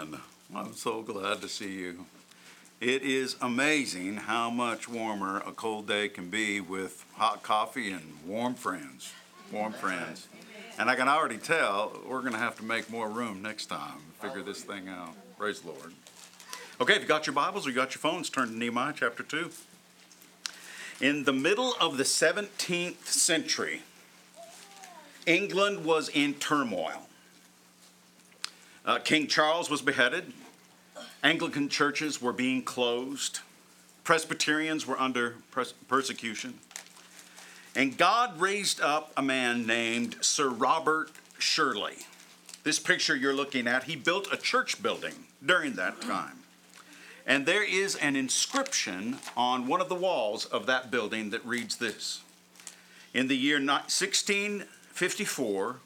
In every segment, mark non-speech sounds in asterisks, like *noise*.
Amen. I'm so glad to see you. It is amazing how much warmer a cold day can be with hot coffee and warm friends. Warm friends. And I can already tell we're going to have to make more room next time. Figure this thing out. Praise the Lord. Okay, if you got your Bibles or you got your phones, turn to Nehemiah chapter 2. In the middle of the 17th century, England was in turmoil. Uh, King Charles was beheaded. Anglican churches were being closed. Presbyterians were under pres- persecution. And God raised up a man named Sir Robert Shirley. This picture you're looking at, he built a church building during that time. And there is an inscription on one of the walls of that building that reads this In the year 1654,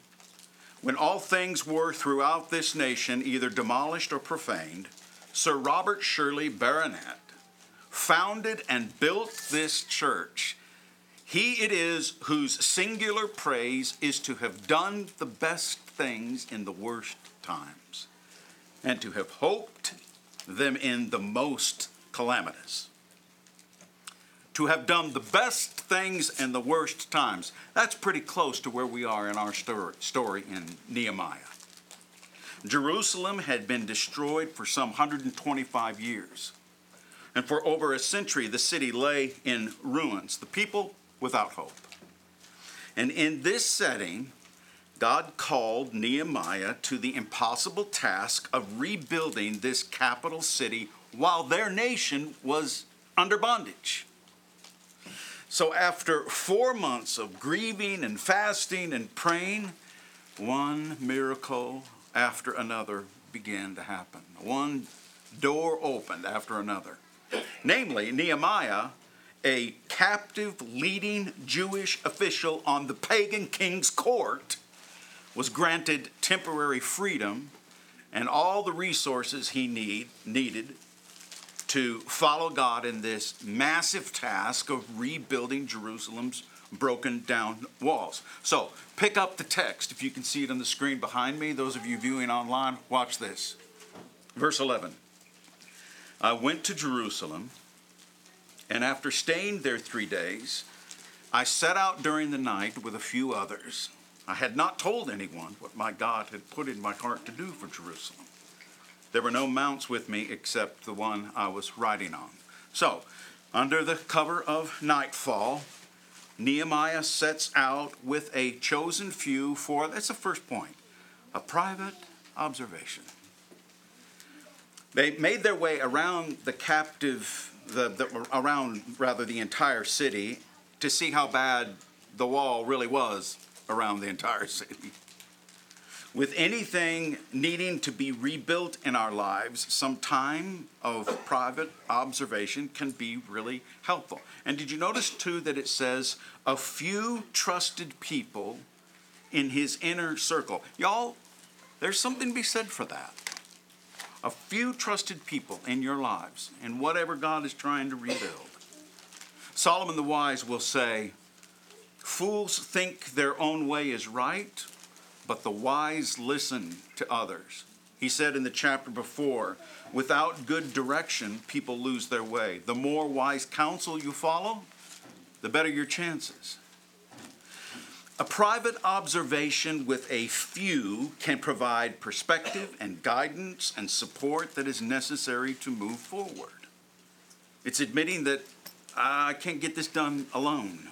when all things were throughout this nation either demolished or profaned, Sir Robert Shirley, Baronet, founded and built this church. He it is whose singular praise is to have done the best things in the worst times, and to have hoped them in the most calamitous to have done the best things and the worst times. That's pretty close to where we are in our story in Nehemiah. Jerusalem had been destroyed for some 125 years. And for over a century, the city lay in ruins, the people without hope. And in this setting, God called Nehemiah to the impossible task of rebuilding this capital city while their nation was under bondage. So, after four months of grieving and fasting and praying, one miracle after another began to happen. One door opened after another. Namely, Nehemiah, a captive leading Jewish official on the pagan king's court, was granted temporary freedom and all the resources he need, needed to follow God in this massive task of rebuilding Jerusalem's broken down walls. So, pick up the text. If you can see it on the screen behind me, those of you viewing online, watch this. Verse 11 I went to Jerusalem, and after staying there three days, I set out during the night with a few others. I had not told anyone what my God had put in my heart to do for Jerusalem. There were no mounts with me except the one I was riding on. So, under the cover of nightfall, Nehemiah sets out with a chosen few for, that's the first point, a private observation. They made their way around the captive, the, the, around rather the entire city to see how bad the wall really was around the entire *laughs* city. With anything needing to be rebuilt in our lives, some time of private observation can be really helpful. And did you notice too that it says a few trusted people in his inner circle? Y'all, there's something to be said for that. A few trusted people in your lives in whatever God is trying to rebuild. Solomon the Wise will say, Fools think their own way is right, but the wise listen to others. He said in the chapter before, without good direction, people lose their way. The more wise counsel you follow, the better your chances. A private observation with a few can provide perspective and guidance and support that is necessary to move forward. It's admitting that I can't get this done alone.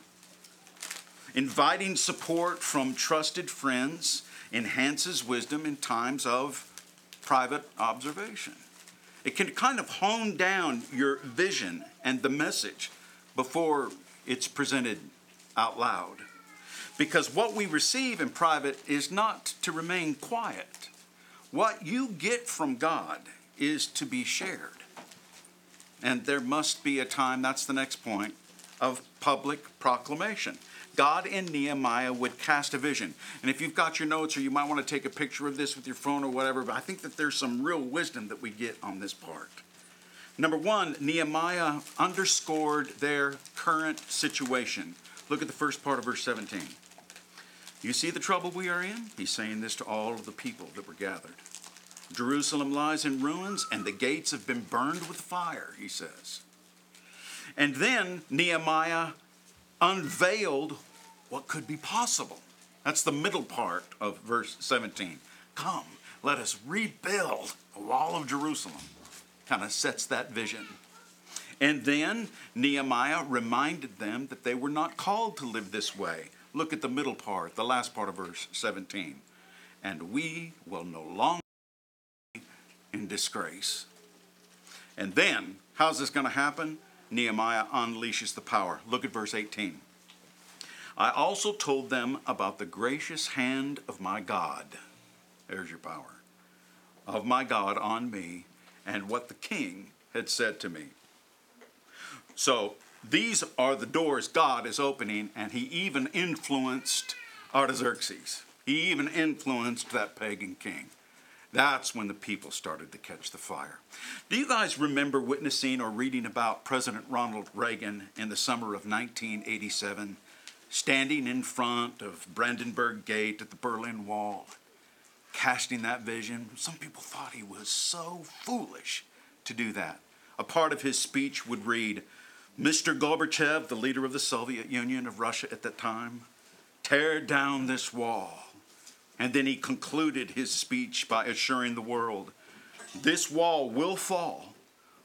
Inviting support from trusted friends enhances wisdom in times of private observation. It can kind of hone down your vision and the message before it's presented out loud. Because what we receive in private is not to remain quiet. What you get from God is to be shared. And there must be a time, that's the next point, of public proclamation. God in Nehemiah would cast a vision. And if you've got your notes or you might want to take a picture of this with your phone or whatever, but I think that there's some real wisdom that we get on this part. Number one, Nehemiah underscored their current situation. Look at the first part of verse 17. You see the trouble we are in? He's saying this to all of the people that were gathered. Jerusalem lies in ruins, and the gates have been burned with fire, he says. And then Nehemiah unveiled what could be possible. That's the middle part of verse 17. Come, let us rebuild the wall of Jerusalem. Kind of sets that vision. And then Nehemiah reminded them that they were not called to live this way. Look at the middle part, the last part of verse 17. And we will no longer be in disgrace. And then, how's this going to happen? Nehemiah unleashes the power. Look at verse 18. I also told them about the gracious hand of my God. There's your power. Of my God on me, and what the king had said to me. So these are the doors God is opening, and he even influenced Artaxerxes. He even influenced that pagan king. That's when the people started to catch the fire. Do you guys remember witnessing or reading about President Ronald Reagan in the summer of 1987, standing in front of Brandenburg Gate at the Berlin Wall, casting that vision? Some people thought he was so foolish to do that. A part of his speech would read, Mr. Gorbachev, the leader of the Soviet Union of Russia at that time, tear down this wall and then he concluded his speech by assuring the world this wall will fall,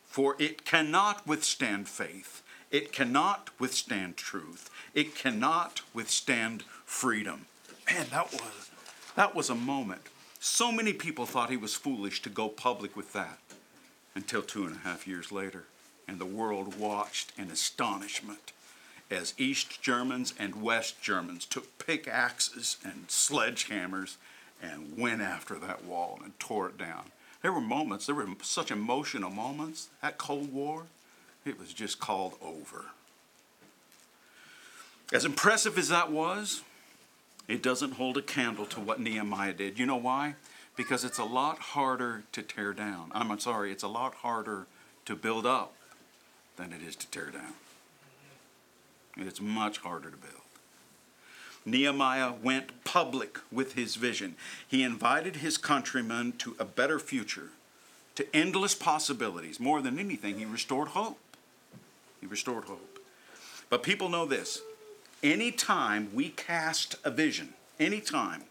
for it cannot withstand faith, it cannot withstand truth, it cannot withstand freedom. Man, that was, that was a moment. So many people thought he was foolish to go public with that until two and a half years later, and the world watched in astonishment as East Germans and West Germans took pickaxes and sledgehammers and went after that wall and tore it down. There were moments, there were such emotional moments, that Cold War, it was just called over. As impressive as that was, it doesn't hold a candle to what Nehemiah did. You know why? Because it's a lot harder to tear down. I'm sorry, it's a lot harder to build up than it is to tear down. It's much harder to build. Nehemiah went public with his vision. He invited his countrymen to a better future, to endless possibilities. More than anything, he restored hope. He restored hope. But people know this anytime we cast a vision, anytime,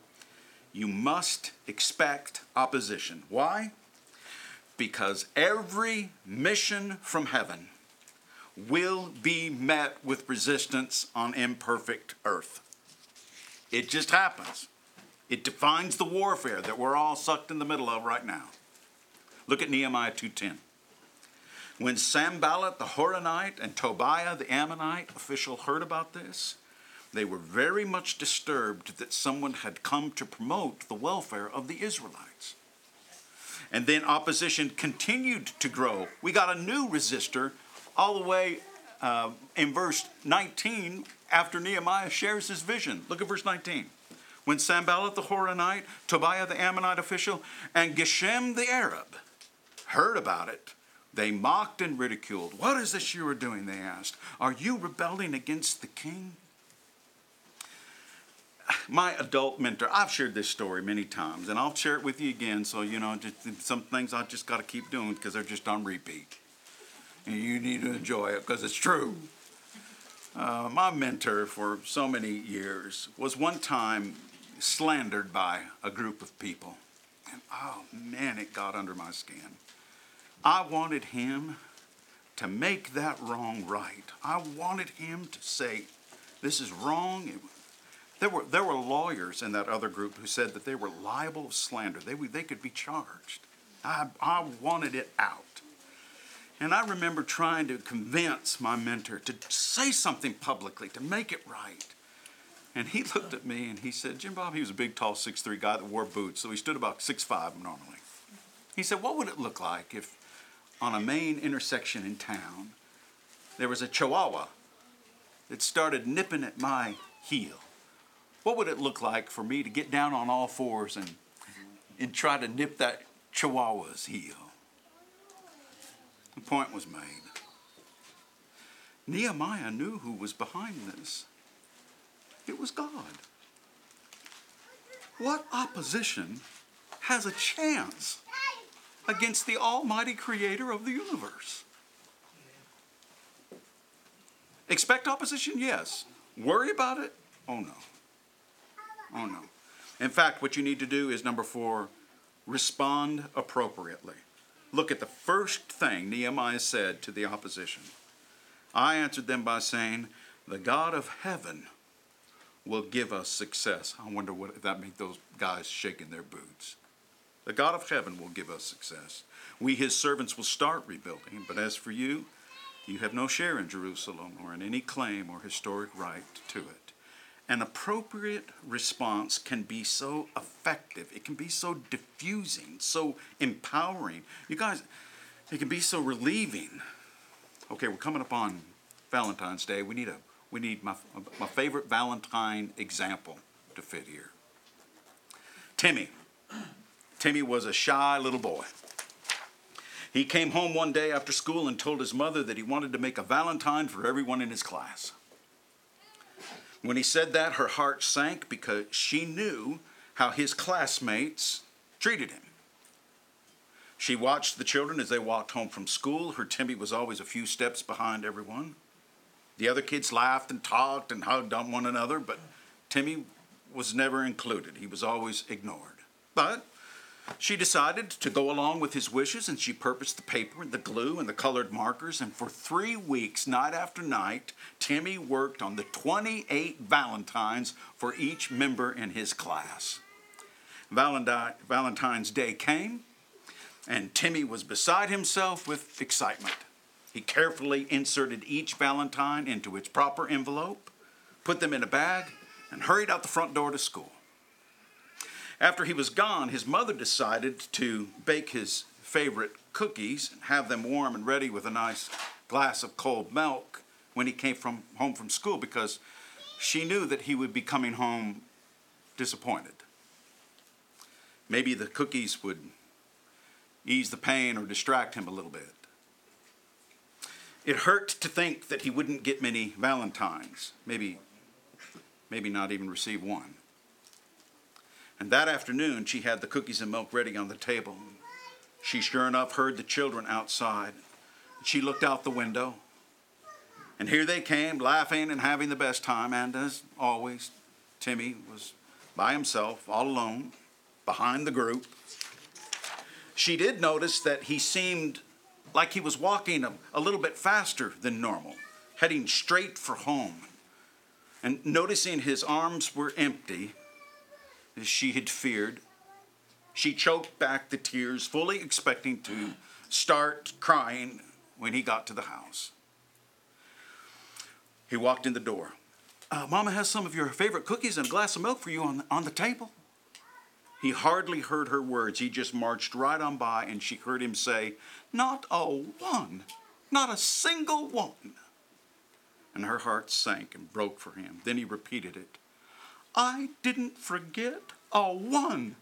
you must expect opposition. Why? Because every mission from heaven will be met with resistance on imperfect earth. It just happens. It defines the warfare that we're all sucked in the middle of right now. Look at Nehemiah 2:10. When Sanballat the Horonite and Tobiah the Ammonite official heard about this, they were very much disturbed that someone had come to promote the welfare of the Israelites. And then opposition continued to grow. We got a new resistor all the way uh, in verse 19 after Nehemiah shares his vision. Look at verse 19. When Sanballat the Horonite, Tobiah the Ammonite official, and Geshem the Arab heard about it, they mocked and ridiculed. What is this you are doing? They asked. Are you rebelling against the king? My adult mentor, I've shared this story many times, and I'll share it with you again. So, you know, some things I just got to keep doing because they're just on repeat and you need to enjoy it because it's true. Uh, my mentor for so many years was one time slandered by a group of people. And oh man, it got under my skin. I wanted him to make that wrong right. I wanted him to say, this is wrong. There were, there were lawyers in that other group who said that they were liable of slander. They, they could be charged. I, I wanted it out. And I remember trying to convince my mentor to say something publicly, to make it right. And he looked at me and he said, Jim Bob, he was a big, tall, six-three guy that wore boots, so he stood about six-five normally. He said, What would it look like if on a main intersection in town there was a chihuahua that started nipping at my heel? What would it look like for me to get down on all fours and, and try to nip that chihuahua's heel? The point was made. Nehemiah knew who was behind this. It was God. What opposition has a chance against the almighty creator of the universe. Expect opposition? Yes. Worry about it? Oh no. Oh no. In fact, what you need to do is number four, respond appropriately. Look at the first thing Nehemiah said to the opposition. I answered them by saying, The God of heaven will give us success. I wonder what if that made those guys shaking their boots. The God of heaven will give us success. We, his servants, will start rebuilding. But as for you, you have no share in Jerusalem or in any claim or historic right to it. An appropriate response can be so effective. It can be so diffusing, so empowering. You guys, it can be so relieving. Okay, we're coming up on Valentine's Day. We need a we need my my favorite Valentine example to fit here. Timmy. Timmy was a shy little boy. He came home one day after school and told his mother that he wanted to make a Valentine for everyone in his class. When he said that, her heart sank because she knew how his classmates treated him. She watched the children as they walked home from school. Her Timmy was always a few steps behind everyone. The other kids laughed and talked and hugged on one another, but Timmy was never included. He was always ignored. But she decided to go along with his wishes and she purposed the paper and the glue and the colored markers. And for three weeks, night after night, Timmy worked on the 28 Valentines for each member in his class. Valentine's Day came, and Timmy was beside himself with excitement. He carefully inserted each Valentine into its proper envelope, put them in a bag, and hurried out the front door to school. After he was gone, his mother decided to bake his favorite cookies and have them warm and ready with a nice glass of cold milk when he came from home from school because she knew that he would be coming home disappointed. Maybe the cookies would ease the pain or distract him a little bit. It hurt to think that he wouldn't get many Valentines, maybe, maybe not even receive one. And that afternoon, she had the cookies and milk ready on the table. She sure enough heard the children outside. She looked out the window, and here they came, laughing and having the best time. And as always, Timmy was by himself, all alone, behind the group. She did notice that he seemed like he was walking a, a little bit faster than normal, heading straight for home. And noticing his arms were empty, she had feared. She choked back the tears, fully expecting to start crying when he got to the house. He walked in the door. Uh, Mama has some of your favorite cookies and a glass of milk for you on on the table. He hardly heard her words. He just marched right on by, and she heard him say, Not a one, not a single one. And her heart sank and broke for him. Then he repeated it I didn't forget a one,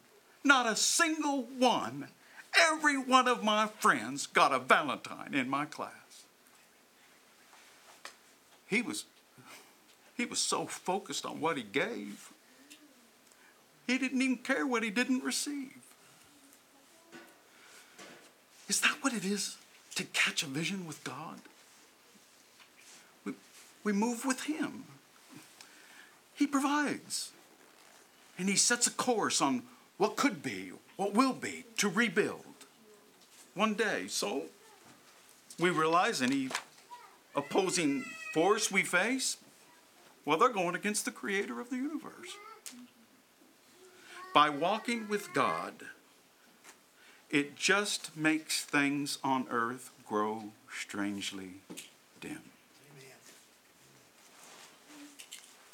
not a single one. Every one of my friends got a Valentine in my class. He was, he was so focused on what he gave, he didn't even care what he didn't receive. Is that what it is to catch a vision with God? We, we move with Him. He provides. And He sets a course on what could be, what will be, to rebuild one day. So we realize any opposing force we face, well, they're going against the creator of the universe. By walking with God, it just makes things on earth grow strangely dim.